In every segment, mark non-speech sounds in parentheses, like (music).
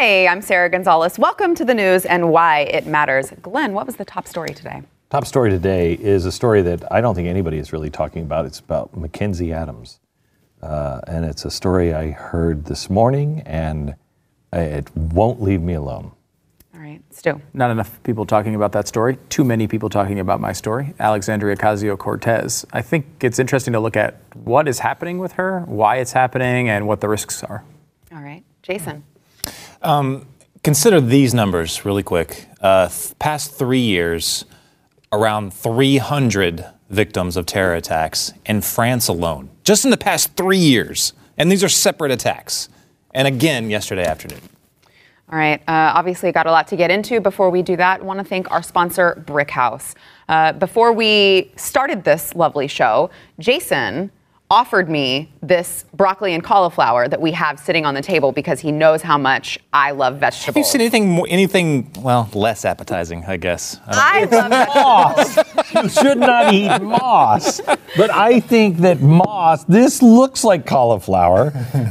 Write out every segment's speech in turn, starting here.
Hi, I'm Sarah Gonzalez. Welcome to the news and why it matters. Glenn, what was the top story today? Top story today is a story that I don't think anybody is really talking about. It's about McKenzie Adams. Uh, and it's a story I heard this morning, and it won't leave me alone. All right, Stu. Not enough people talking about that story. Too many people talking about my story, Alexandria Ocasio Cortez. I think it's interesting to look at what is happening with her, why it's happening, and what the risks are. All right, Jason. Um, consider these numbers really quick. Uh, th- past three years, around 300 victims of terror attacks in France alone, just in the past three years. And these are separate attacks. And again, yesterday afternoon. All right. Uh, obviously, got a lot to get into. Before we do that, want to thank our sponsor, Brickhouse. Uh, before we started this lovely show, Jason offered me this broccoli and cauliflower that we have sitting on the table because he knows how much I love vegetables. Have you seen anything more, anything well less appetizing? I guess. I, love moss. you should not eat moss. But I think that moss, this looks like cauliflower.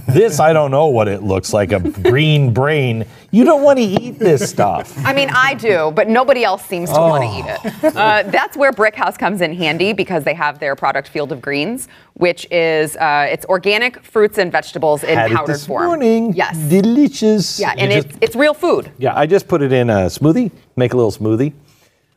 This, I don't know what it looks like a green brain. You don't want to eat this stuff. I mean, I do, but nobody else seems to want to eat it. Uh, that's where Brickhouse comes in handy because they have their product Field of Greens, which is uh, it's organic fruits and vegetables in Had it this form. morning. Yes. Delicious. Yeah, You and just- it's it's real food. Yeah, I just put it in a smoothie, make a little smoothie.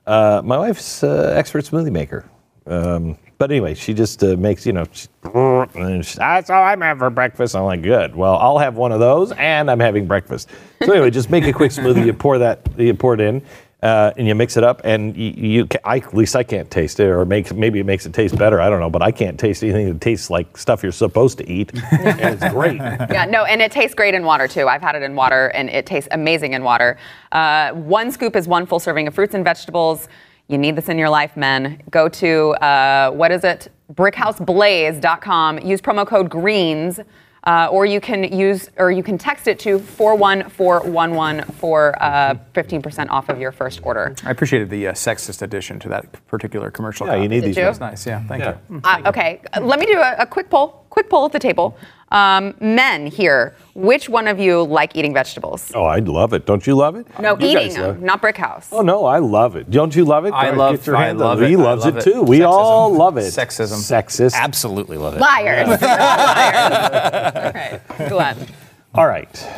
Uh, my wife's uh, expert smoothie maker. Um, but anyway, she just uh, makes, you know, that's all I'm having for breakfast. I'm like, good. Well, I'll have one of those and I'm having breakfast. So anyway, just make a quick smoothie. You pour that, you pour it in. Uh, and you mix it up, and you, you I, at least I can't taste it, or makes maybe it makes it taste better. I don't know, but I can't taste anything that tastes like stuff you're supposed to eat, and it's great. (laughs) Yeah, no, and it tastes great in water too. I've had it in water, and it tastes amazing in water. Uh, one scoop is one full serving of fruits and vegetables. You need this in your life, men. Go to uh, what is it? BrickHouseBlaze.com. Use promo code Greens, uh, or you can use or you can text it to four one four one one for uh, fifteen percent off of your first order. I appreciated the uh, sexist addition to that particular commercial. Yeah, you copy. need these you? That's nice. Yeah, thank Yeah. you. Uh, okay, uh, let me do a, a quick poll. Quick poll at the table. Um, men here, which one of you like eating vegetables? Oh, I love it. Don't you love it? No, You eating guys love- them, not brick house. Oh no, I love it. Don't you love it? I Go love- Get your I hand love up. it. He loves love it it. too. We Sexism. all love it. Sexism. Sexist. Absolutely love it. Liars. (laughs) Liars. okay, Glenn. All right.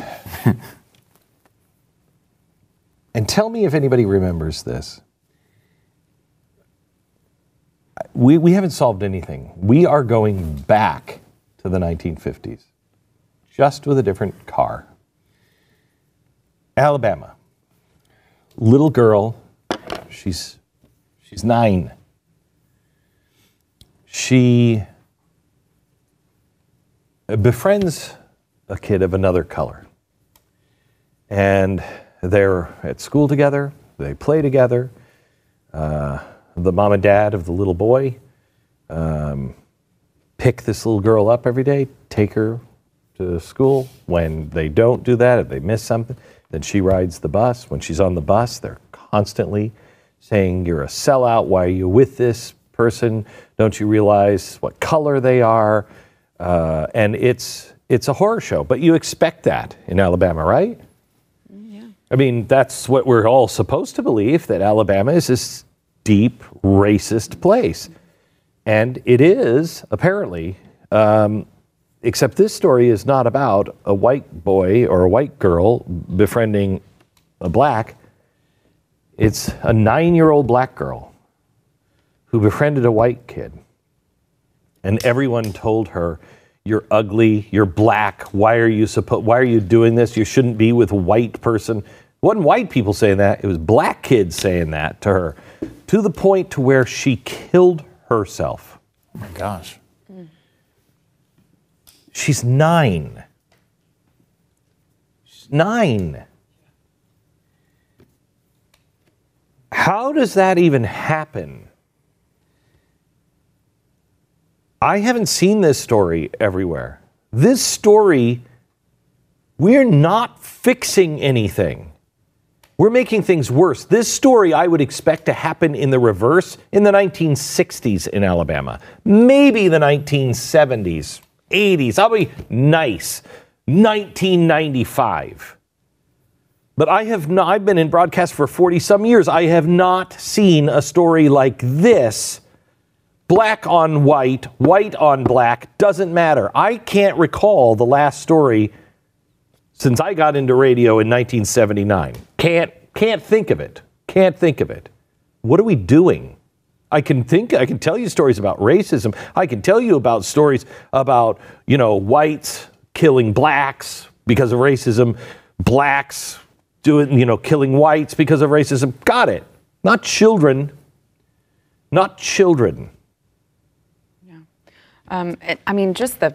(laughs) and tell me if anybody remembers this. We, we haven't solved anything. We are going back to the 1950s, just with a different car. Alabama. Little girl, she's, she's nine. She befriends a kid of another color. And they're at school together, they play together. Uh, the mom and dad of the little boy um, pick this little girl up every day, take her to school. When they don't do that, if they miss something, then she rides the bus. When she's on the bus, they're constantly saying, You're a sellout. Why are you with this person? Don't you realize what color they are? Uh, and it's, it's a horror show, but you expect that in Alabama, right? I mean, that's what we're all supposed to believe that Alabama is this deep racist place. And it is, apparently. Um, except this story is not about a white boy or a white girl befriending a black. It's a nine year old black girl who befriended a white kid. And everyone told her, You're ugly, you're black, why are you suppo- why are you doing this? You shouldn't be with a white person. It wasn't white people saying that, it was black kids saying that to her. To the point to where she killed herself. Oh my gosh. She's nine. She's nine. How does that even happen? I haven't seen this story everywhere. This story, we're not fixing anything. We're making things worse. This story I would expect to happen in the reverse in the 1960s in Alabama, maybe the 1970s, 80s. I'll be nice. 1995. But I have not, I've been in broadcast for 40 some years. I have not seen a story like this. Black on white, white on black, doesn't matter. I can't recall the last story since I got into radio in 1979. Can't can't think of it. Can't think of it. What are we doing? I can think I can tell you stories about racism. I can tell you about stories about, you know, whites killing blacks because of racism, blacks doing, you know, killing whites because of racism. Got it. Not children. Not children. Yeah. Um, it- I mean, just the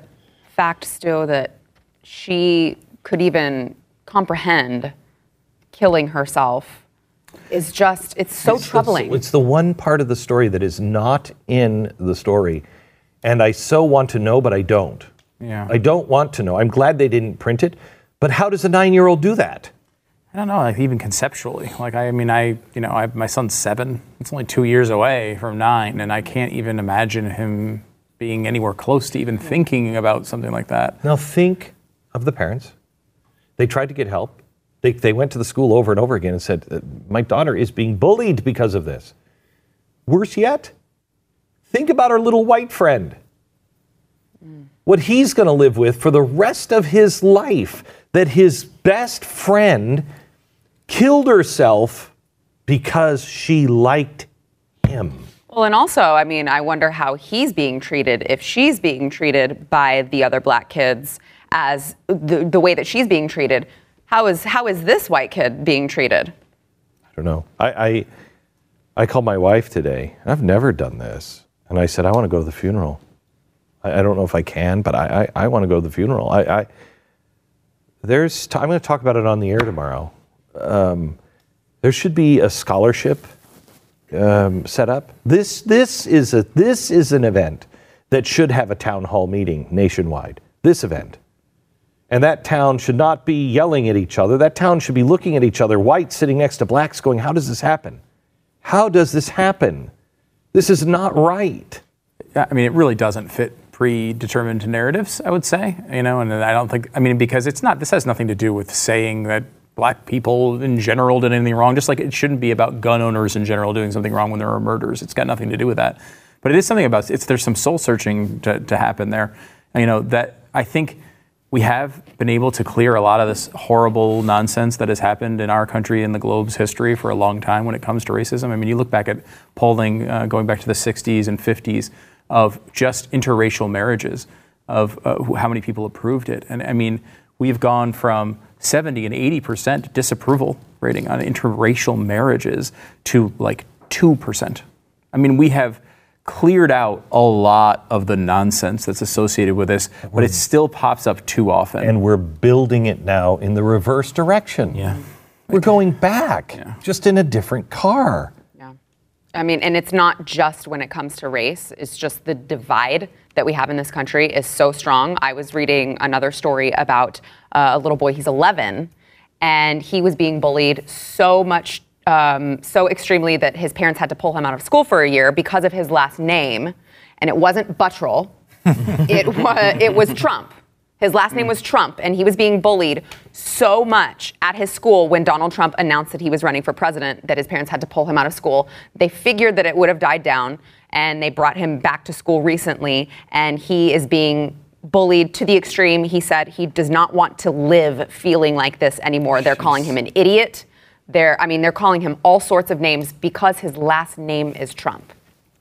fact still that she could even comprehend killing herself is just, it's so troubling. It's the one part of the story that is not in the story. And I so want to know, but I don't. Yeah. I don't want to know. I'm glad they didn't print it. But how does a nine year old do that? I don't know, like even conceptually. Like, I mean, I, you know, I, my son's seven. It's only two years away from nine, and I can't even imagine him being anywhere close to even thinking about something like that. Now think of the parents. They tried to get help. They, they went to the school over and over again and said, "Uh, My daughter is being bullied because of this. Worse yet, think about our little white friend. What he's going to live with for the rest of his life that his best friend killed herself because she liked him. Well, and also, I mean, I wonder how he's being treated if she's being treated by the other black kids as the, the way that she's being treated. How is how is this white kid being treated? I don't know. I, I, I called my wife today. I've never done this. And I said, I want to go to the funeral. I, I don't know if I can, but I, I, I want to go to the funeral. I, I there's, t- I'm going to talk about it on the air tomorrow. Um, there should be a scholarship um, set up. This, this, is a, this is an event that should have a town hall meeting nationwide. This event. And that town should not be yelling at each other. That town should be looking at each other, white sitting next to blacks, going, How does this happen? How does this happen? This is not right. I mean, it really doesn't fit predetermined narratives, I would say. You know, and I don't think, I mean, because it's not, this has nothing to do with saying that black people in general did anything wrong, just like it shouldn't be about gun owners in general doing something wrong when there are murders. It's got nothing to do with that. But it is something about, it's, there's some soul searching to, to happen there. You know, that I think we have been able to clear a lot of this horrible nonsense that has happened in our country in the globe's history for a long time when it comes to racism. I mean, you look back at polling uh, going back to the 60s and 50s of just interracial marriages, of uh, how many people approved it. And I mean, we've gone from 70 and 80% disapproval rating on interracial marriages to like 2%. I mean, we have cleared out a lot of the nonsense that's associated with this, but it still pops up too often. And we're building it now in the reverse direction. yeah. We're going back, Yeah. just in a different car. Yeah. I mean, and it's not just when it comes to race, it's just the divide that we have in this country is so strong. I was reading another story about uh, a little boy, he's 11, and he was being bullied so much, um, so extremely that his parents had to pull him out of school for a year because of his last name. And it wasn't Buttrell, (laughs) it, was, it was Trump. His last name was Trump, and he was being bullied so much at his school when Donald Trump announced that he was running for president that his parents had to pull him out of school. They figured that it would have died down, and they brought him back to school recently, and he is being bullied to the extreme. He said he does not want to live feeling like this anymore. They're calling him an idiot. They're, I mean, they're calling him all sorts of names because his last name is Trump,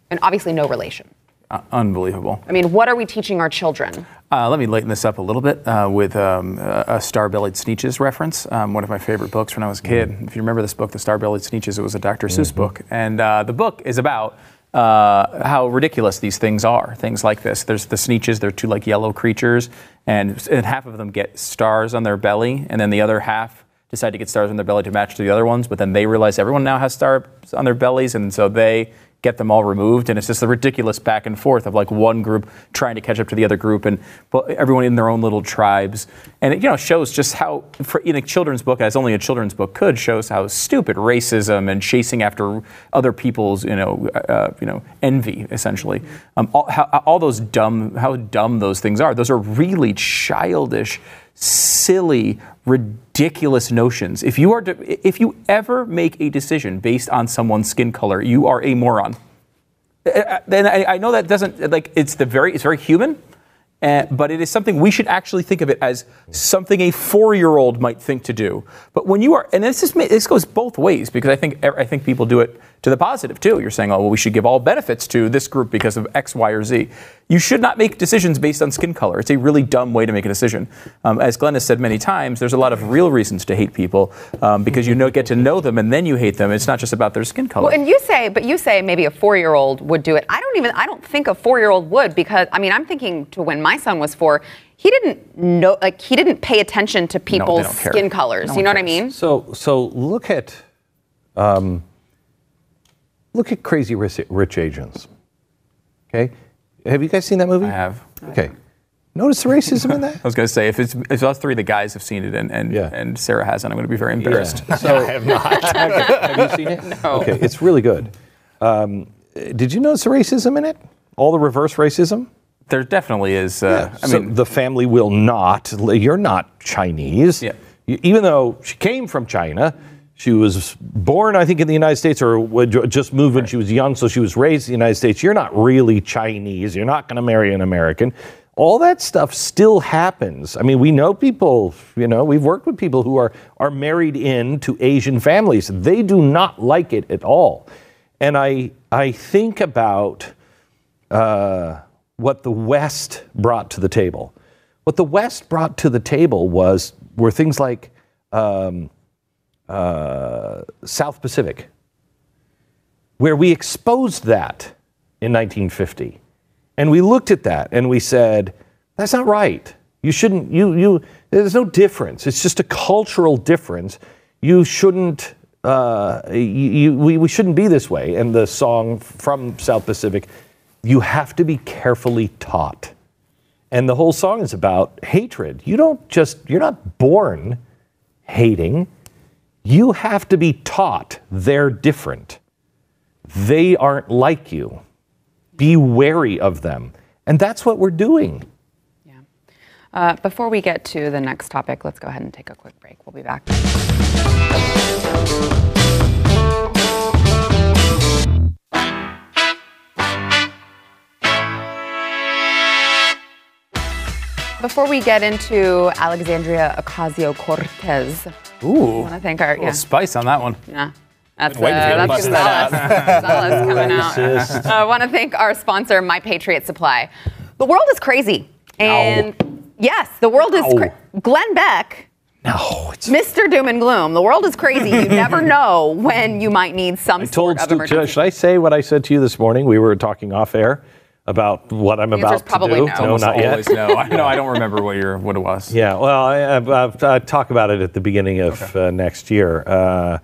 and obviously no relation. Uh, unbelievable. I mean, what are we teaching our children? Uh, let me lighten this up a little bit uh, with um, a a Star-Bellied Sneetches reference. Um, one of my favorite books when I was a kid. If you remember this book, The Star-Bellied Sneetches, it was a Dr. Seuss book, and uh, the book is about uh, how ridiculous these things are. Things like this. There's the sneetches. They're two like yellow creatures, and, and half of them get stars on their belly, and then the other half decide to get stars on their belly to match to the other ones. But then they realize everyone now has stars on their bellies, and so they get them all removed, and it's just the ridiculous back and forth of like one group trying to catch up to the other group, and everyone in their own little tribes, and it you know shows just how for, in a children's book, as only a children's book could, shows how stupid racism and chasing after other people's you know uh, you know envy essentially, um, all, how, all those dumb how dumb those things are. Those are really childish silly, ridiculous notions. If you are, to, if you ever make a decision based on someone's skin color, you are a moron. Then I, I know that doesn't like it's the very it's very human, uh, but it is something we should actually think of it as something a four-year-old might think to do. But when you are, and this is this goes both ways because I think I think people do it to the positive too. You're saying, oh well, we should give all benefits to this group because of X, Y, or Z. You should not make decisions based on skin color. It's a really dumb way to make a decision. Um, as Glenn has said many times, there's a lot of real reasons to hate people um, because you know, get to know them and then you hate them. It's not just about their skin color. Well, and you say, but you say maybe a four-year-old would do it. I don't even. I don't think a four-year-old would because I mean I'm thinking to when my son was four. He didn't know, like he didn't pay attention to people's don't care. skin colors. No you one know what I mean? So, so look at, um, look at Crazy Rich, Rich Asians. Okay, have you guys seen that movie? I have. Okay, notice the racism in that. (laughs) I was going to say, if it's if us three, the guys have seen it, and and, Yeah. and Sarah hasn't, I'm going to be very embarrassed. So, (laughs) I have not. (laughs) have you seen it? No. Okay, it's really good. Um, did you notice the racism in it? All the reverse racism. There definitely is. Uh, I so mean, the family will not. You're not Chinese. Yeah. Even though she came from China, she was born, I think, in the United States, or would just moved when she was young, so she was raised in the United States. You're not really Chinese. You're not going to marry an American. All that stuff still happens. I mean, we know people. You know, we've worked with people who are are married into Asian families. They do not like it at all. And I I think about uh, what the West brought to the table. What the West brought to the table was were things like um, uh, South Pacific, where we exposed that in 1950, and we looked at that and we said, "That's not right. You shouldn't. You you. There's no difference. It's just a cultural difference. You shouldn't." Uh, you, you, we, we shouldn't be this way. And the song from South Pacific, you have to be carefully taught. And the whole song is about hatred. You don't just, you're not born hating. You have to be taught they're different. They aren't like you. Be wary of them. And that's what we're doing. Yeah. Uh, before we get to the next topic, let's go ahead and take a quick break. We'll be back. Before we get into Alexandria Ocasio Cortez, ooh, I want to thank our a little yeah, spice on that one. yeah. That's, uh, waiting for you to that's Gonzalez. that Gonzalez coming out. Uh, I want to thank our sponsor, My Patriot Supply. The world is crazy, and yes, the world is. Cra- Glenn Beck No, it's. Mr. Doom and Gloom. The world is crazy. You never (laughs) know when you might need some I told sort of Stu, should I say what I said to you this morning? We were talking off air about what I'm The about to do. no. No, Almost not yet. always no. I, no, I don't remember what your what it was. (laughs) Yeah, well, I, I, I, talk about it at the beginning of uh, next year. Uh,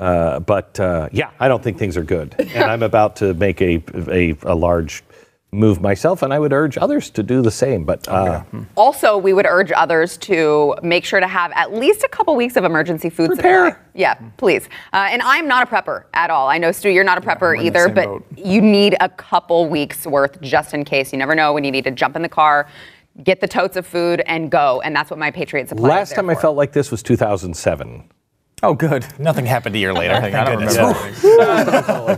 uh, but uh, yeah, I don't think things are good, (laughs) and I'm about to make a, a a large move myself, and I would urge others to do the same. But uh, Also, we would urge others to make sure to have at least a couple weeks of emergency food Prepare. supply. Yeah, please. Uh, and I'm not a prepper at all. I know, Stu, you're not a prepper we're in the either, but boat. you need a couple weeks worth just in case. You never know when you need to jump in the car, get the totes of food, and go. And that's what my Patriot Supply is last there time I felt like this was 2007. Oh, good. Nothing happened a year later. I, I don't Thank remember. goodness.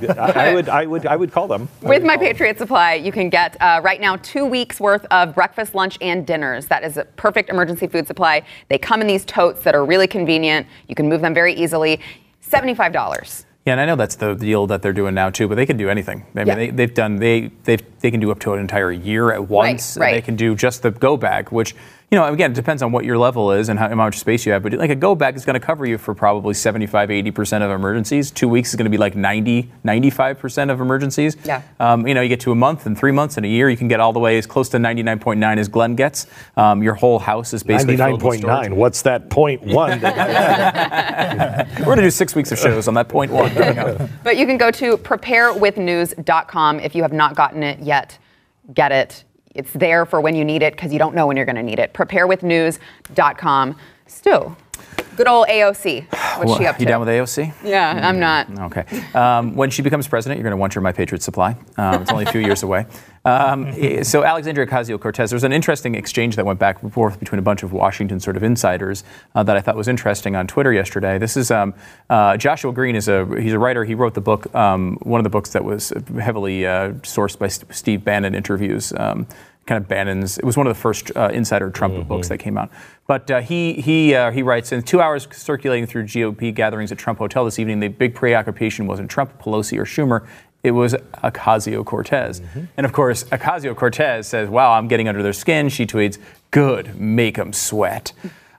anything. I, I would, I would, I would call them. With My Patriot Supply, you can get uh, right now two weeks worth of breakfast, lunch, and dinners. That is a perfect emergency food supply. They come in these totes that are really convenient. You can move them very easily. $75. Yeah, and I know that's the deal that they're doing now too, but they can do anything. I mean, Yeah. they, they've done they they they can do up to an entire year at once. Right, right. They can do just the go bag, which you know again it depends on what your level is and how, how much space you have. But like a go bag is going to cover you for probably 75, 80 percent of emergencies. Two weeks is going to be like 90, 95 percent of emergencies. Yeah. Um, you know, you get to a month and three months and a year, you can get all the way as close to 99.9 as Glenn gets. Um, your whole house is basically filled 99.9. What's that point one? (laughs) (laughs) We're going to do six weeks of shows on that point one. But you can go to preparewithnews.com if you have not gotten it yet. Get it. It's there for when you need it because you don't know when you're going to need it. Preparewithnews.com. Stu, good old AOC. What's she up to? You down with AOC? yeah, I'm not. Okay. Um, when she becomes president, you're going to want your My Patriot supply. Um, it's only a few years away. Um, (laughs) eh, so Alexandria Ocasio-Cortez, there was an interesting exchange that went back and forth between a bunch of Washington sort of insiders uh, that I thought was interesting on Twitter yesterday. This is um, uh, Joshua Green is a he's a writer. He wrote the book, um, one of the books that was heavily uh, sourced by St- Steve Bannon interviews. Kind of Bannon's. It was one of the first uh, insider Trump Mm-hmm. books that came out. But uh, he he uh, he writes in two hours circulating through GOP gatherings at Trump Hotel this evening. The big preoccupation wasn't Trump, Pelosi, or Schumer. It was Ocasio Cortez. Mm-hmm. And of course, Ocasio Cortez says, Wow, I'm getting under their skin. She tweets, Good, make them sweat.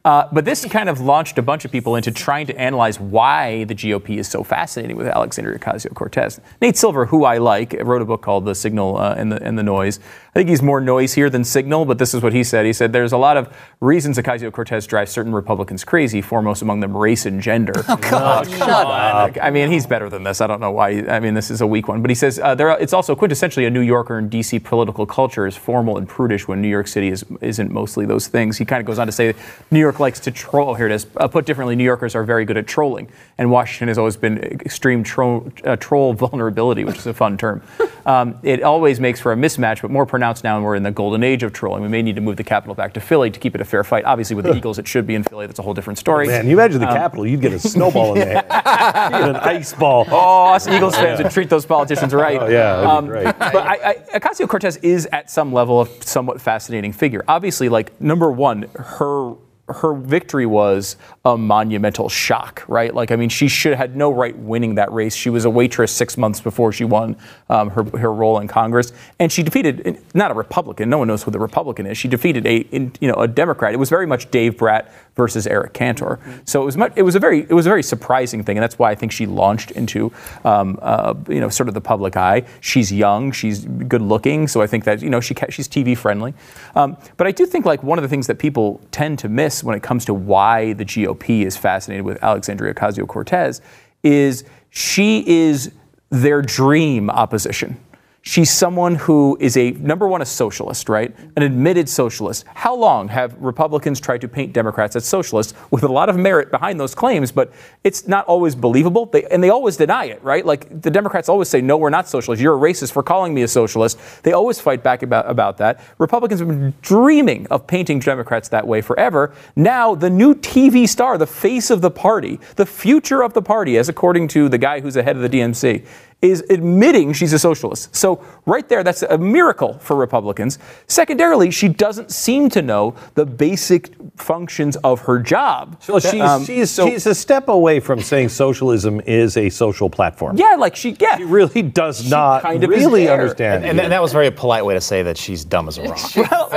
Uh, but this kind of launched a bunch of people into trying to analyze why the GOP is so fascinating with Alexandria Ocasio Cortez. Nate Silver, who I like, wrote a book called The Signal uh, and, the, and the Noise. I think he's more noise here than signal, but this is what he said. He said there's a lot of reasons Ocasio Cortez drives certain Republicans crazy, foremost among them race and gender. Oh, God. shut up. I mean, he's better than this. I don't know why. I mean, this is a weak one. But he says uh, there are, it's also quintessentially a New Yorker and DC political culture is formal and prudish when New York City is, isn't mostly those things. He kind of goes on to say New York likes to troll. Here it is. Uh, put differently, New Yorkers are very good at trolling. And Washington has always been extreme tro- uh, troll (laughs) vulnerability, which is a fun term. (laughs) Um, it always makes for a mismatch, but more pronounced now, and we're in the golden age of trolling. We may need to move the capital back to Philly to keep it a fair fight. Obviously, with the Eagles, it should be in Philly. That's a whole different story. Man, you imagine the Um, Capitol, you'd get a snowball in the (laughs) hand. You get an ice ball. Oh, us Eagles fans would treat those politicians right. Oh, yeah, that'd great. But I, I, Ocasio Cortez is at some level a somewhat fascinating figure. Obviously, like number one, her her victory was a monumental shock, right? Like, I mean, she should had no right winning that race. She was a waitress six months before she won um, her, her role in Congress, and she defeated not a Republican. No one knows who the Republican is. She defeated a you know a Democrat. It was very much Dave Brat versus Eric Cantor. So it was much, it was a very it was a very surprising thing, and that's why I think she launched into um, uh, you know sort of the public eye. She's young, she's good looking, so I think that you know she she's TV friendly. Um, but I do think like one of the things that people tend to miss when it comes to why the GOP is fascinated with Alexandria Ocasio Cortez is she is their dream opposition. She's someone who is a number one, a socialist, right? An admitted socialist. How long have Republicans tried to paint Democrats as socialists with a lot of merit behind those claims, but it's not always believable, they, and they always deny it, right? Like the Democrats always say, "No, we're not socialists. You're a racist for calling me a socialist." They always fight back about, about that. Republicans have been dreaming of painting Democrats that way forever. Now, the new TV star, the face of the party, the future of the party, as according to the guy who's ahead of the DNC, is admitting she's a socialist. So, right there, that's a miracle for Republicans. Secondarily, she doesn't seem to know the basic functions of her job. So she's, Um, she's, so- she's a step away from saying socialism is a social platform. yeah, like she, yeah. She really does not kind of really understand. And, and that was very a polite way to say that she's dumb as a rock. (laughs) well,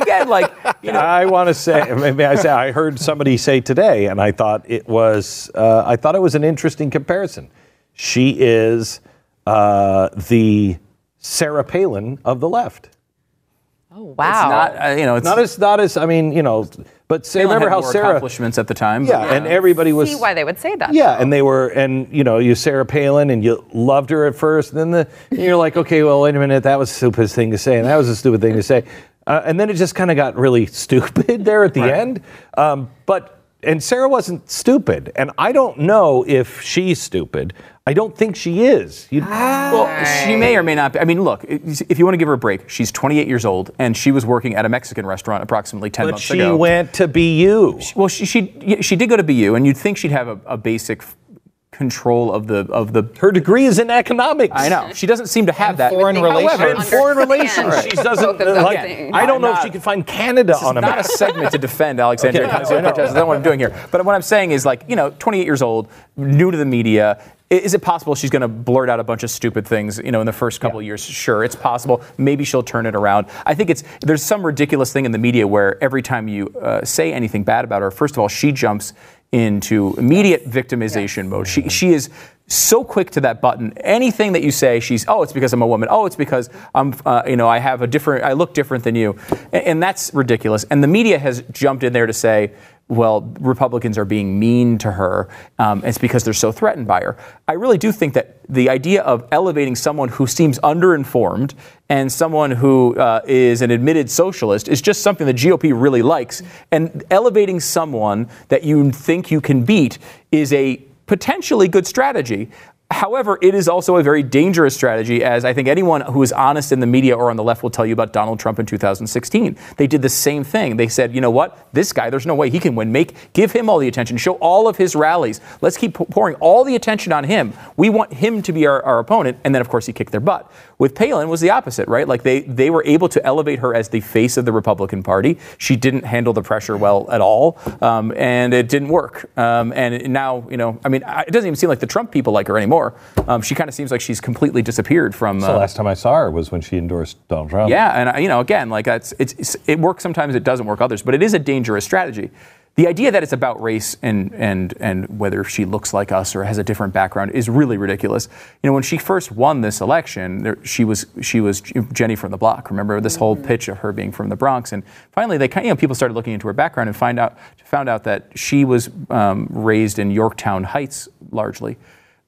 Again, like, you know, I want to say, maybe I say, I heard somebody say today, and I thought it was, uh, I thought it was an interesting comparison. She is uh, the Sarah Palin of the left. Oh, wow. it's not, uh, you know, it's Not as, not as, I mean, you know, but say, Palin remember had how more Sarah, accomplishments at the time. yeah, but, and everybody was, see why they would say that. yeah, and they were, and you know, you Sarah Palin, and you loved her at first, and then the, and you're like, okay, well, wait a minute, that was a stupid thing to say, and that was a stupid thing to say, uh, and then it just kind of got really (laughs) stupid there at the end. Um, but and Sarah wasn't stupid, and I don't know if she's stupid. I don't think she is. You, Well, she may or may not be. I mean, look, if you want to give her a break, she's 28 years old and she was working at a Mexican restaurant approximately 10 but months she ago. She went to BU. Well, she, she she did go to BU, and you'd think she'd have a, a basic control of the of the. Her degree is in economics. I know she doesn't seem to have that. foreign relations. And foreign relations. She doesn't both of those like. things. I don't know I'm if she can find Canada on a not a segment to defend Alexandria Okay, I know, Ocasio know. Cortez. That's what I'm doing here. But what I'm saying is, like, you know, 28 years old, new to the media. Is it possible she's going to blurt out a bunch of stupid things, you know, in the first couple of years? Sure, it's possible. Maybe she'll turn it around. I think it's there's some ridiculous thing in the media where every time you uh, say anything bad about her, first of all, she jumps into immediate victimization mode. She she is so quick to that button. Anything that you say, she's oh, it's because I'm a woman. Oh, it's because I'm uh, you know I have a different I look different than you, and, and that's ridiculous. And the media has jumped in there to say. Well, Republicans are being mean to her. Um, it's because they're so threatened by her. I really do think that the idea of elevating someone who seems underinformed and someone who uh, is an admitted socialist is just something the GOP really likes. And elevating someone that you think you can beat is a potentially good strategy. However, it is also a very dangerous strategy, as I think anyone who is honest in the media or on the left will tell you about Donald Trump in 2016. They did the same thing. They said, you know what, this guy, there's no way he can win. Make give him all the attention. Show all of his rallies. Let's keep pouring all the attention on him. We want him to be our, our opponent. And then, of course, he kicked their butt. With Palin was the opposite, right? Like they they were able to elevate her as the face of the Republican Party. She didn't handle the pressure well at all, um, and it didn't work. Um, and now, you know, I mean, it doesn't even seem like the Trump people like her anymore. Um, she kind of seems like she's completely disappeared from. The Uh, last time I saw her was when she endorsed Donald Trump. yeah, and uh, you know, again, like it's, it's, it's it works sometimes, it doesn't work others, but it is a dangerous strategy. The idea that it's about race and and and whether she looks like us or has a different background is really ridiculous. You know, when she first won this election, there, she was she was Jenny from the block. Remember this whole pitch of her being from the Bronx, and finally, they kind you know people started looking into her background and find out found out that she was um, raised in Yorktown Heights largely.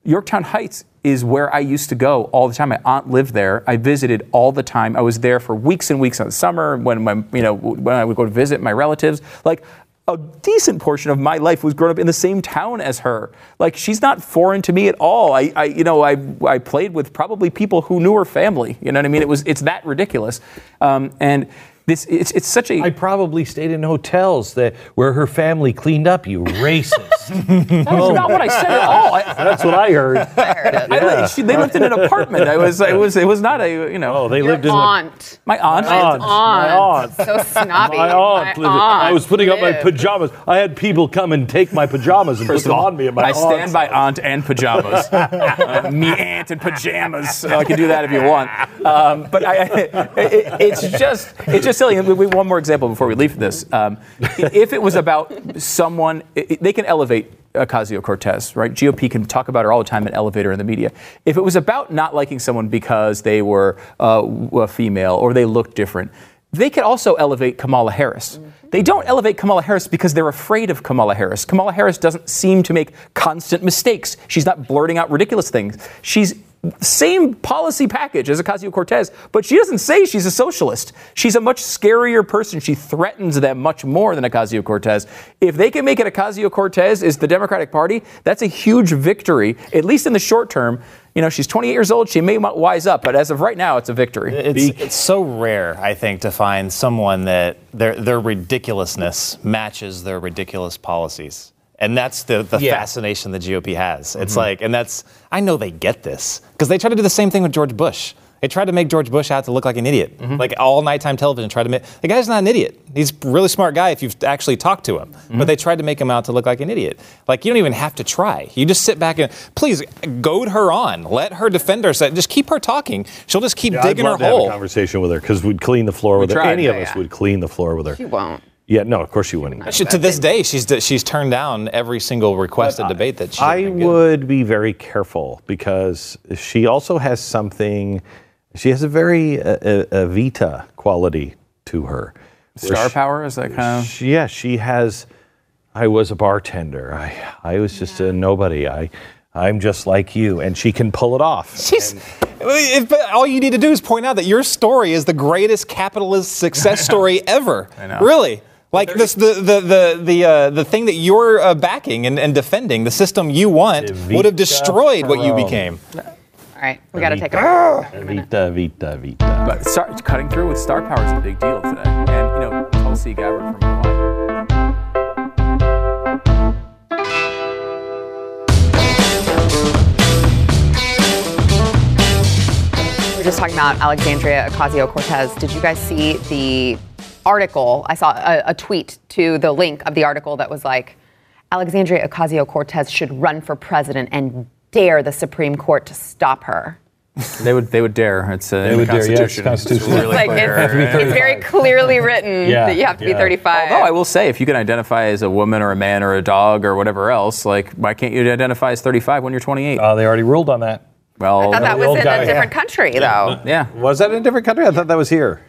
Yorktown Heights is where I used to go all the time. My aunt lived there. I visited all the time. I was there for weeks and weeks in the summer when my, you know when I would go to visit my relatives. Like a decent portion of my life was grown up in the same town as her. Like she's not foreign to me at all. I, I you know I I played with probably people who knew her family. You know what I mean? It was it's that ridiculous. Um, and this it's it's such a I probably stayed in hotels that where her family cleaned up. You racist. (laughs) that's not what I said at all. I, That's what I heard. (laughs) I, li- she, they lived in an apartment. I was it was it was not a you know. Oh, they Your lived in aunt. my aunt. Aunt. My aunt. So snobby. My aunt. lived- I was putting up my pajamas. I had people come and take my pajamas and put them on me. And my I stand aunt's- by aunt and pajamas. (laughs) Uh, me aunt and pajamas. So I can do that if you want. Um, but I, it, it's just it's just silly. And we- we- One more example before we leave this. Um, if it was about someone, i- i- they can elevate. Ocasio Cortez, right? GOP can talk about her all the time and elevate her in the media. If it was about not liking someone because they were uh, a female or they looked different, they could also elevate Kamala Harris. They don't elevate Kamala Harris because they're afraid of Kamala Harris. Kamala Harris doesn't seem to make constant mistakes. She's not blurting out ridiculous things. She's same policy package as Ocasio Cortez, but she doesn't say she's a socialist. She's a much scarier person. She threatens them much more than Ocasio Cortez. If they can make it Ocasio Cortez is the Democratic Party, that's a huge victory, at least in the short term. You know, she's 28 years old. She may wise up, but as of right now, it's a victory. It's, it's so rare, I think, to find someone that their their ridiculousness matches their ridiculous policies. And that's the, the Yeah. fascination the GOP has. It's mm-hmm. like, and that's, I know they get this because they tried to do the same thing with George Bush. They tried to make George Bush out to look like an idiot. Mm-hmm. Like all nighttime television tried to make, the guy's not an idiot. He's a really smart guy if you've actually talked to him. But mm-hmm. they tried to make him out to look like an idiot. Like you don't even have to try. You just sit back and, please, goad her on. Let her defend herself. Just keep her talking. She'll just keep Yeah, digging I'd her love to have hole. a conversation with her because we'd clean the floor with her. tried, Any of us yeah. would clean the floor with her. She won't. Yeah, no, of course she wouldn't. She- to this day, she's she's turned down every single requested debate that she. I would be very careful because she also has something. She has a very uh, uh, Evita quality to her. Star she- power is that kind of. she- yeah, she has. I was a bartender. I I was just a nobody. I I'm just like you, and she can pull it off. She's, if, all you need to do is point out that your story is the greatest capitalist success (laughs) story ever. I know. Really. Like this, the the the the uh, the thing that you're uh, backing and, and defending, the system you want, Evita would have destroyed what you became. All right, we got to take a Vita, Vita, Vita. But star, cutting through with star power is a big deal today. And, you know, Tulsi Gabbard from Hawaii. We were just talking about Alexandria Ocasio Cortez. Did you guys see the article? I saw a, a tweet to the link of the article that was like, Alexandria Ocasio Cortez should run for president and dare the Supreme Court to stop her. They would, they would dare. It's uh, in the would dare, yeah, it's Constitution. Constitution. really Like clear. it's, it's very clearly written Yeah, that you have to be yeah. 35. Although I will say, if you can identify as a woman or a man or a dog or whatever else, like, why can't you identify as 35 when you're 28? Uh, they already ruled on that. well, I thought that was in guy, a different yeah. country, though. yeah, Was that in a different country? I thought that was here.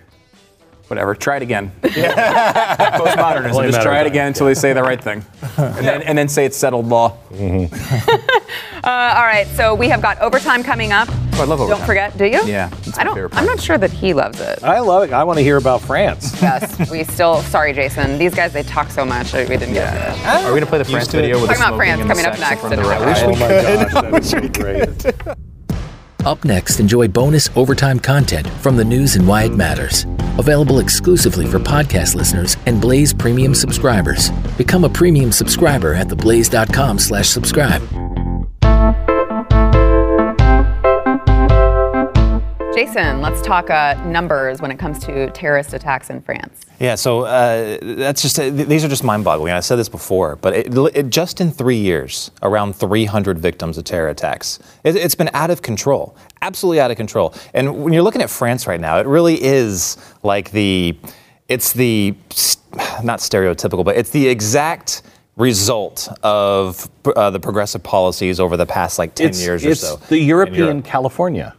Whatever. Try it again. (laughs) Postmodernism. Only Just try it again until they say the right thing, and then and then say it's settled law. (laughs) Uh, all right, so we have got overtime coming up. I love overtime. Don't forget, do you? Yeah, I don't. I'm not sure that he loves it. I love it. I want to hear about France. (laughs) yes, we still. Sorry, Jason. These guys they talk so much. We didn't get it. Are we gonna play the France video with the Talking about France coming up next from in the a red minute. eye? oh Up next, enjoy bonus overtime content from the news and why it matters. Available exclusively for podcast listeners and Blaze Premium subscribers. Become a premium subscriber at theblaze.com slash subscribe. Jason, let's talk uh, numbers when it comes to terrorist attacks in France. Yeah, so uh, that's just th- these are just mind-boggling. I said this before, but it, it, just in three years, around 300 victims of terror attacks. It, it's been out of control, absolutely out of control. And when you're looking at France right now, it really is like the, it's the not stereotypical, but it's the exact result of uh, the progressive policies over the past like 10 It's, years it's or so. It's the European Europe. California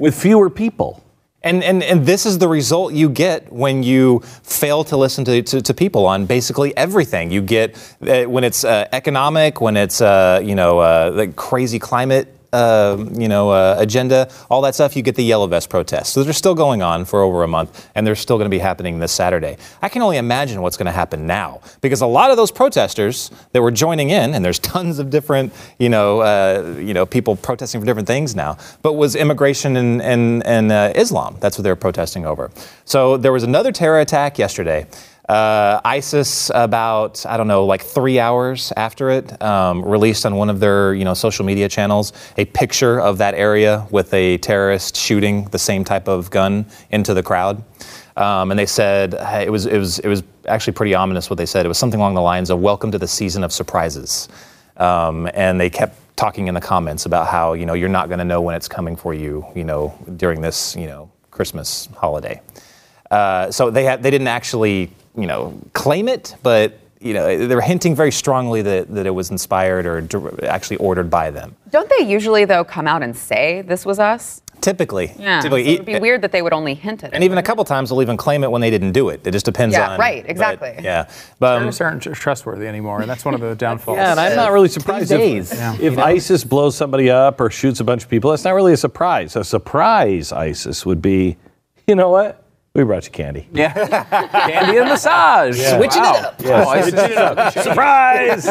with fewer people. And, and, and this is the result you get when you fail to listen to, to, to people on basically everything. You get uh, when it's uh, economic, when it's uh, you know uh, the crazy climate uh, you know uh, agenda, all that stuff. You get the yellow vest protests. So they're still going on for over a month, and they're still going to be happening this Saturday. I can only imagine what's going to happen now because a lot of those protesters that were joining in, and there's (laughs) tons of different you know uh, you know people protesting for different things now, but was immigration and and, and uh, Islam. That's what they were protesting over. So there was another terror attack yesterday. Uh, ISIS, about I don't know, like three hours after it, um, released on one of their you know social media channels a picture of that area with a terrorist shooting the same type of gun into the crowd. Um, and they said it was it was it was actually pretty ominous what they said. It was something along the lines of "Welcome to the season of surprises," um, and they kept talking in the comments about how you know you're not going to know when it's coming for you, you know, during this you know Christmas holiday. Uh, so they had, they didn't actually you know claim it, but you know they were hinting very strongly that, that it was inspired or actually ordered by them. Don't they usually though come out and say this was us? Typically, Yeah. so it would be weird that they would only hint at it. and even a couple times they'll even claim it when they didn't do it. It just depends Yeah, on right, but, exactly. yeah, but um, Terrorists aren't trustworthy anymore, and that's one of the (laughs) downfalls. Yeah, and I'm not really surprised if, Yeah. if ISIS blows somebody up or shoots a bunch of people. That's not really a surprise. A surprise ISIS would be, you know what? We brought you candy. Yeah. (laughs) Candy and massage. Switching it Wow. up. Oh, I see. (laughs) Surprise!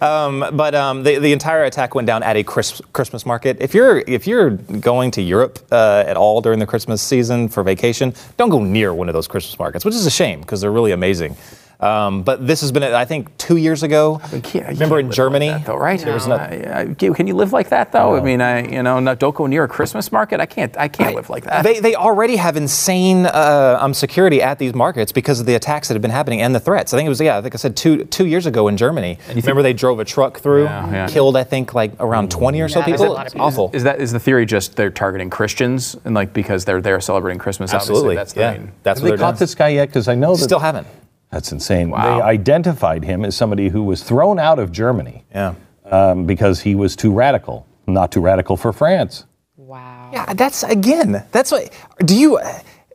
(laughs) But um, the, the entire attack went down at a Chris, Christmas market. If you're if you're going to Europe uh, at all during the Christmas season for vacation, don't go near one of those Christmas markets, which is a shame because they're really amazing. Um, but this has been, I think, two years ago. You can't- you Remember can't in live Germany? like that, though, right? There was No, no- I- I- can you live like that though? I mean, I you know, not, don't go near a Christmas market. I can't. I can't live like that. They, they already have insane uh, um, security at these markets because of the attacks that have been happening and the threats. I think it was yeah, I think I said two two years ago in Germany. Remember they drove a truck through, Yeah, yeah. killed I think like around 20 or so Yeah, people. a lot of It's awful. Is that is the theory just they're targeting Christians and like because they're there celebrating Christmas? Absolutely, Obviously, that's the yeah. main. That's Have what they caught doing. this guy yet? Because I know that Still haven't. That's insane. Wow. They identified him as somebody who was thrown out of Germany Yeah. um, because he was too radical. Not too radical for France. wow. Yeah, that's again. That's what. Do you?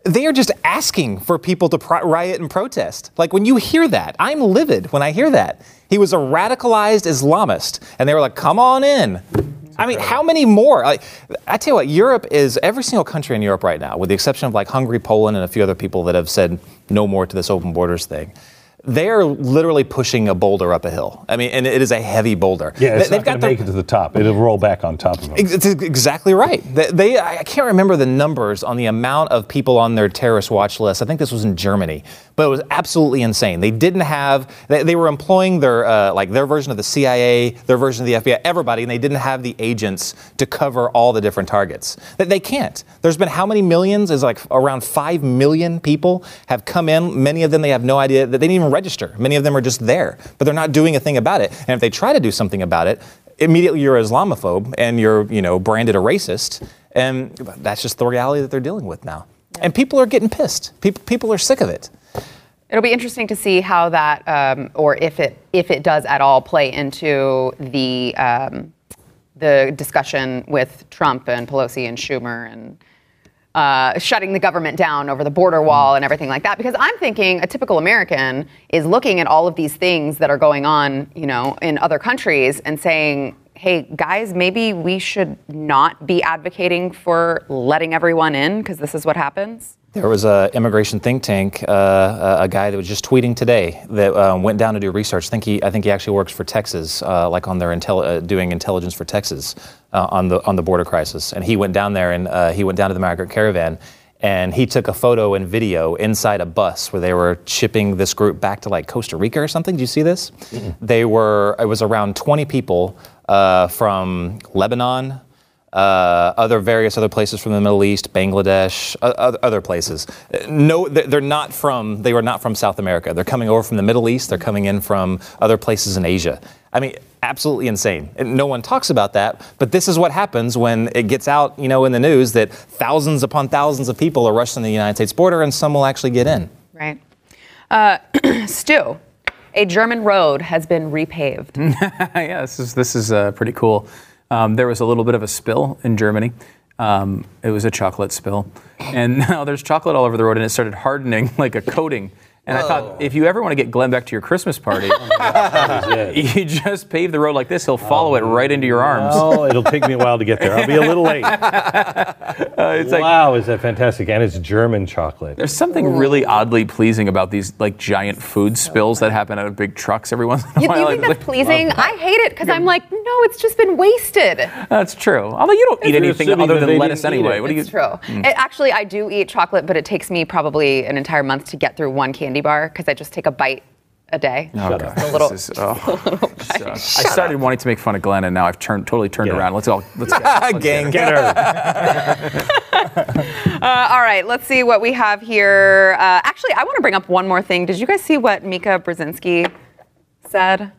They are just asking for people to pro- riot and protest. Like when you hear that, I'm livid when I hear that. He was a radicalized Islamist, and they were like, "Come on in." I mean, how many more? Like, I tell you what, Europe is every single country in Europe right now, with the exception of like Hungary, Poland, and a few other people that have said no more to this open borders thing. They are literally pushing a boulder up a hill. I mean, and it is a heavy boulder. Yeah, it's They- not going to make it to the top. It'll roll back on top of them. It's exactly right. They, they, I can't remember the numbers on the amount of people on their terrorist watch list. I think this was in Germany, but it was absolutely insane. They didn't have. They, they were employing their uh, like their version of the CIA, their version of the FBI, everybody, and they didn't have the agents to cover all the different targets. They, they can't. There's been how many millions? Is like around five million people have come in. Many of them they have no idea that they didn't even register. Many of them are just there, but they're not doing a thing about it. And if they try to do something about it, immediately you're an Islamophobe and you're, you know, branded a racist. And that's just the reality that they're dealing with now. And people are getting pissed. People, people are sick of it. It'll be interesting to see how that, um, or if it if it does at all, play into the um, the discussion with Trump and Pelosi and Schumer and uh, shutting the government down over the border wall and everything like that. Because I'm thinking a typical American is looking at all of these things that are going on, you know, in other countries and saying, hey, guys, maybe we should not be advocating for letting everyone in because this is what happens? There was a immigration think tank, uh, a guy that was just tweeting today that um, went down to do research. I think he, I think he actually works for Texas, uh, like on their intel, uh, doing intelligence for Texas uh, on the on the border crisis. And he went down there and uh, he went down to the migrant caravan and he took a photo and video inside a bus where they were shipping this group back to like Costa Rica or something. Did you see this? They were. It was around 20 people uh, from Lebanon, uh, other various other places from the Middle East, Bangladesh, uh, other places. No, they- they're not from. They were not from South America. They're coming over from the Middle East. They're coming in from other places in Asia. I mean, absolutely insane. And no one talks about that, but this is what happens when it gets out, you know, in the news that thousands upon thousands of people are rushing the United States border, and some will actually get in. Right. Uh, (clears throat) Stu, a German road has been repaved. (laughs) yeah, this is this is uh, pretty cool. Um, there was a little bit of a spill in Germany. Um, it was a chocolate spill, and (laughs) now there's chocolate all over the road, and it started hardening (laughs) like a coating. And I thought, if you ever want to get Glenn back to your Christmas party, (laughs) you just pave the road like this. He'll follow it right into your arms. Oh, it'll take me a while to get there. I'll be a little late. it's like wow, is that fantastic? And it's German chocolate. there's something really oddly pleasing about these like giant food spills that happen out of big trucks every once in a You, while. you think Like, that's pleasing? I hate it because I'm like, no, it's just been wasted. That's true. Although you don't eat anything other than lettuce anyway. it. What do you? It's true. It, actually, I do eat chocolate, but it takes me probably an entire month to get through one candy bar because I just take a bite a day. Oh, Shut up. (laughs) A little- is- oh. So, I started wanting to make fun of Glenn, and now I've turned totally turned Get around. out. Let's all let's (laughs) get, let's Gang. Get her. (laughs) Uh, all right, let's see what we have here. Uh, actually, I want to bring up one more thing. Did you guys see what Mika Brzezinski said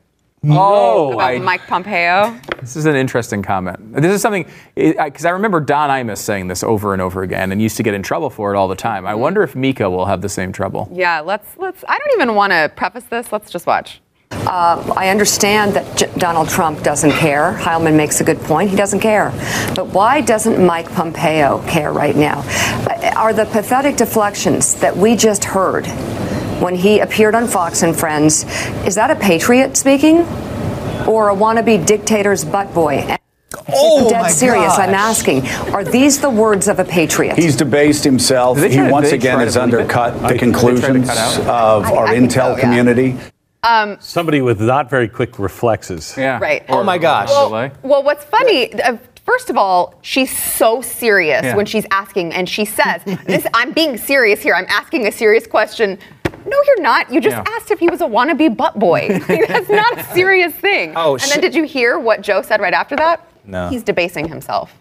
Oh, about I- Mike Pompeo? This is an interesting comment. This is something because I, remember Don Imus saying this over and over again, and used to get in trouble for it all the time. I wonder if Mika will have the same trouble. Yeah, let's let's. I don't even want to preface this. Let's just watch. I understand that J- Donald Trump doesn't care. Heilemann makes a good point. He doesn't care. But why doesn't Mike Pompeo care right now? Uh, Are the pathetic deflections that we just heard when he appeared on Fox and Friends, is that a patriot speaking? Or a wannabe dictator's butt boy? And Oh dead my serious, I'm asking. Are these the words of a patriot? He's debased himself. He to- once again has to it? undercut I the think- do they try to conclusions of I- our I intel so, yeah. community. Somebody with not very quick reflexes. Yeah. Right. Oh my gosh. Delay. Well, what's funny, uh, first of all, she's so serious Yeah. when she's asking, and she says, this, I'm being serious here. I'm asking a serious question. No, you're not. You just Yeah. asked if he was a wannabe butt boy. Like, (laughs) (laughs) That's not a serious thing. Oh, and shit. then did you hear what Joe said right after that? No. He's debasing himself.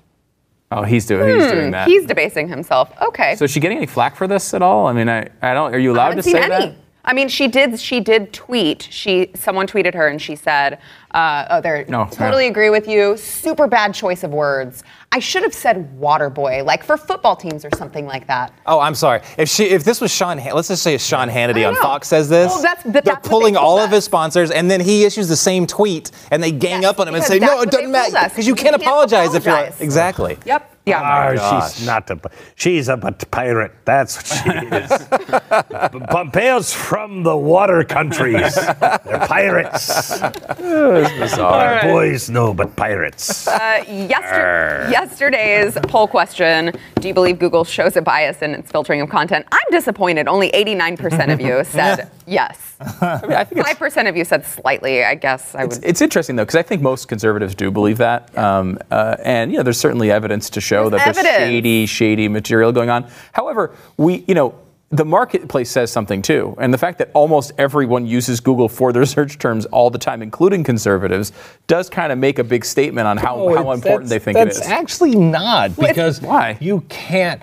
Oh, he's doing he's doing that. He's debasing himself. Okay. so is she getting any flack for this at all? I mean, I, I don't. Are you I allowed haven't to seen say any. that? I mean, she did. She did tweet. She someone tweeted her and she said, uh, "Oh, there. No, totally yeah. agree with you. Super bad choice of words. I should have said water boy, like for football teams or something like that." Oh, I'm sorry. If she, if this was Sean, Han- let's just say it's Sean Hannity on. Fox says this. Well, that's- but they're that's pulling they all told of his sponsors, and then he issues the same tweet, and they gang Yes, up on him and say, "No, it doesn't matter because you You can't can't apologize if you're exactly." Yep. Yeah. Ah, gosh. she's not a. She's a but pirate. That's what she is. (laughs) Pompeo's from the water countries. They're pirates. (laughs) Our boys know, butt pirates. Uh, yester- yesterday's poll question: Do you believe Google shows a bias in its filtering of content? I'm disappointed. Only 89% of you (laughs) said yes. I (laughs) mean, I think it's, Five percent of you said slightly. I guess I would. it's interesting though because I think most conservatives do believe that, um, uh, and you know, there's certainly evidence to show There's that there's evidence. shady, shady material going on. However, we, you know. The marketplace says something too, and the fact that almost everyone uses Google for their (laughs) search terms all the time, including conservatives, does kind of make a big statement on how, oh, how important they think it is. That's actually not because Why? you can't.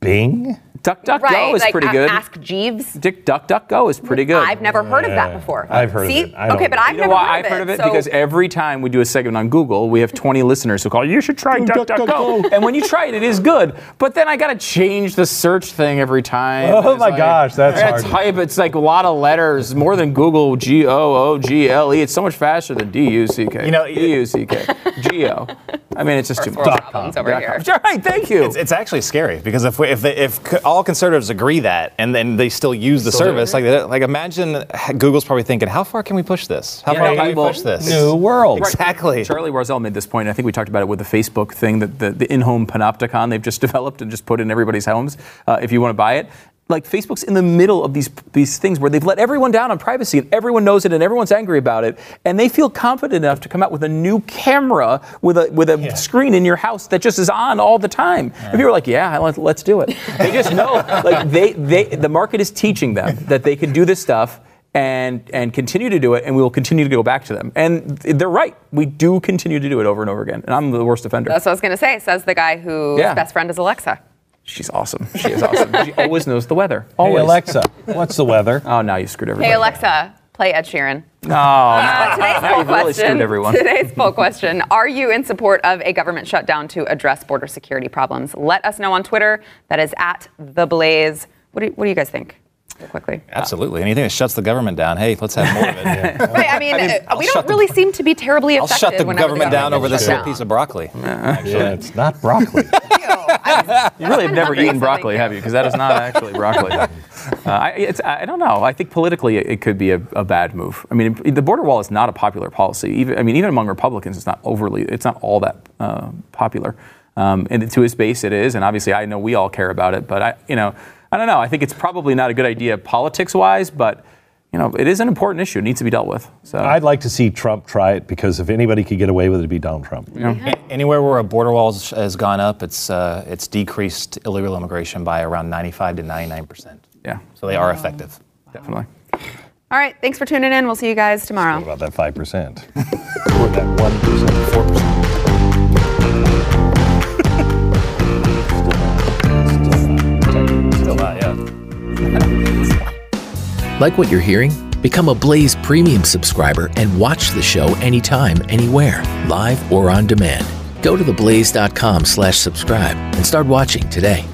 Bing. DuckDuckGo right, is like pretty a- good. Ask Jeeves. Dick DuckDuckGo is pretty good. I've never heard of that before. I've heard of See? it. I okay, but I've You know never why heard I've of heard it. of it? so- Because every time we do a segment on Google, we have 20 (laughs) listeners who call, you should try DuckDuckGo. and when you try it, it is good. But then I got to change the search thing every time. Oh It's my like- gosh, that's I gotta hard. type, it's like a lot of letters, more than Google G O O G L E. It's so much faster than D U C K. You know, D U C K. G O. I mean, it's just too First world much. problems over Dot here. com. Right, thank you. It's, it's actually scary because if we, if they, if all all conservatives agree that, and then they still use the service. Like, like imagine Google's probably thinking, how far can we push this? How far can we push this? New world. Exactly. Charlie Warzel made this point. I think we talked about it with the Facebook thing that the, the in-home panopticon they've just (laughs) developed and just put in everybody's homes uh, if you want to buy it. Like Facebook's in the middle of these these things where they've let everyone down on privacy and everyone knows it and everyone's angry about it and they feel confident enough to come out with a new camera with a with a screen in your house that just is on all the time. And people are like, yeah, let, let's do it. They just know like they they the market is teaching them that they can do this stuff and and continue to do it, and we will continue to go back to them. And they're right. We do continue to do it over and over again. And I'm the worst offender. That's what I was going to say. Says the guy whose Yeah. best friend is Alexa. She's awesome. She is awesome. she always knows the weather. Always. Hey, Alexa, what's the weather? Oh, now you screwed everybody. Hey Alexa, play Ed Sheeran. Oh, no. Today's (laughs) Now poll you've really question. screwed everyone. Today's poll question: Are you in support of a government shutdown to address border security problems? Let us know on Twitter. That is at the Blaze. What do what do you guys think? Real quickly. Absolutely. Anything that shuts the government down, hey, let's have more of it. (laughs) Right, I mean, uh, I'll we don't the- really seem to be terribly affected. I'll affected. shut the whenever government down over this shuts little piece of broccoli. Yeah, it's not broccoli. (laughs) (laughs) You really have never eaten broccoli, thank have you? Because that is not actually broccoli. Uh, I, it's, I don't know. I think politically it, it could be a, a bad move. I mean, the border wall is not a popular policy. Even I mean, even among Republicans, it's not overly. It's not all that uh, popular. Um, and to its base, it is. And obviously, I know we all care about it. But I, you know, I don't know. I think it's probably not a good idea politics-wise. But you know, it is an important issue. It needs to be dealt with. So I'd like to see Trump try it because if anybody could get away with it, it'd be Donald Trump. Anywhere where a border wall has- has gone up, it's uh, it's decreased illegal immigration by around 95 to 99 percent. yeah, So they are effective. definitely. All right, thanks for tuning in. We'll see you guys tomorrow. What about that 5%? (laughs) or that 1%, Like what you're hearing? Become a Blaze Premium subscriber and watch the show anytime, anywhere, live or on demand. Go to theblaze.com slash subscribe and start watching today.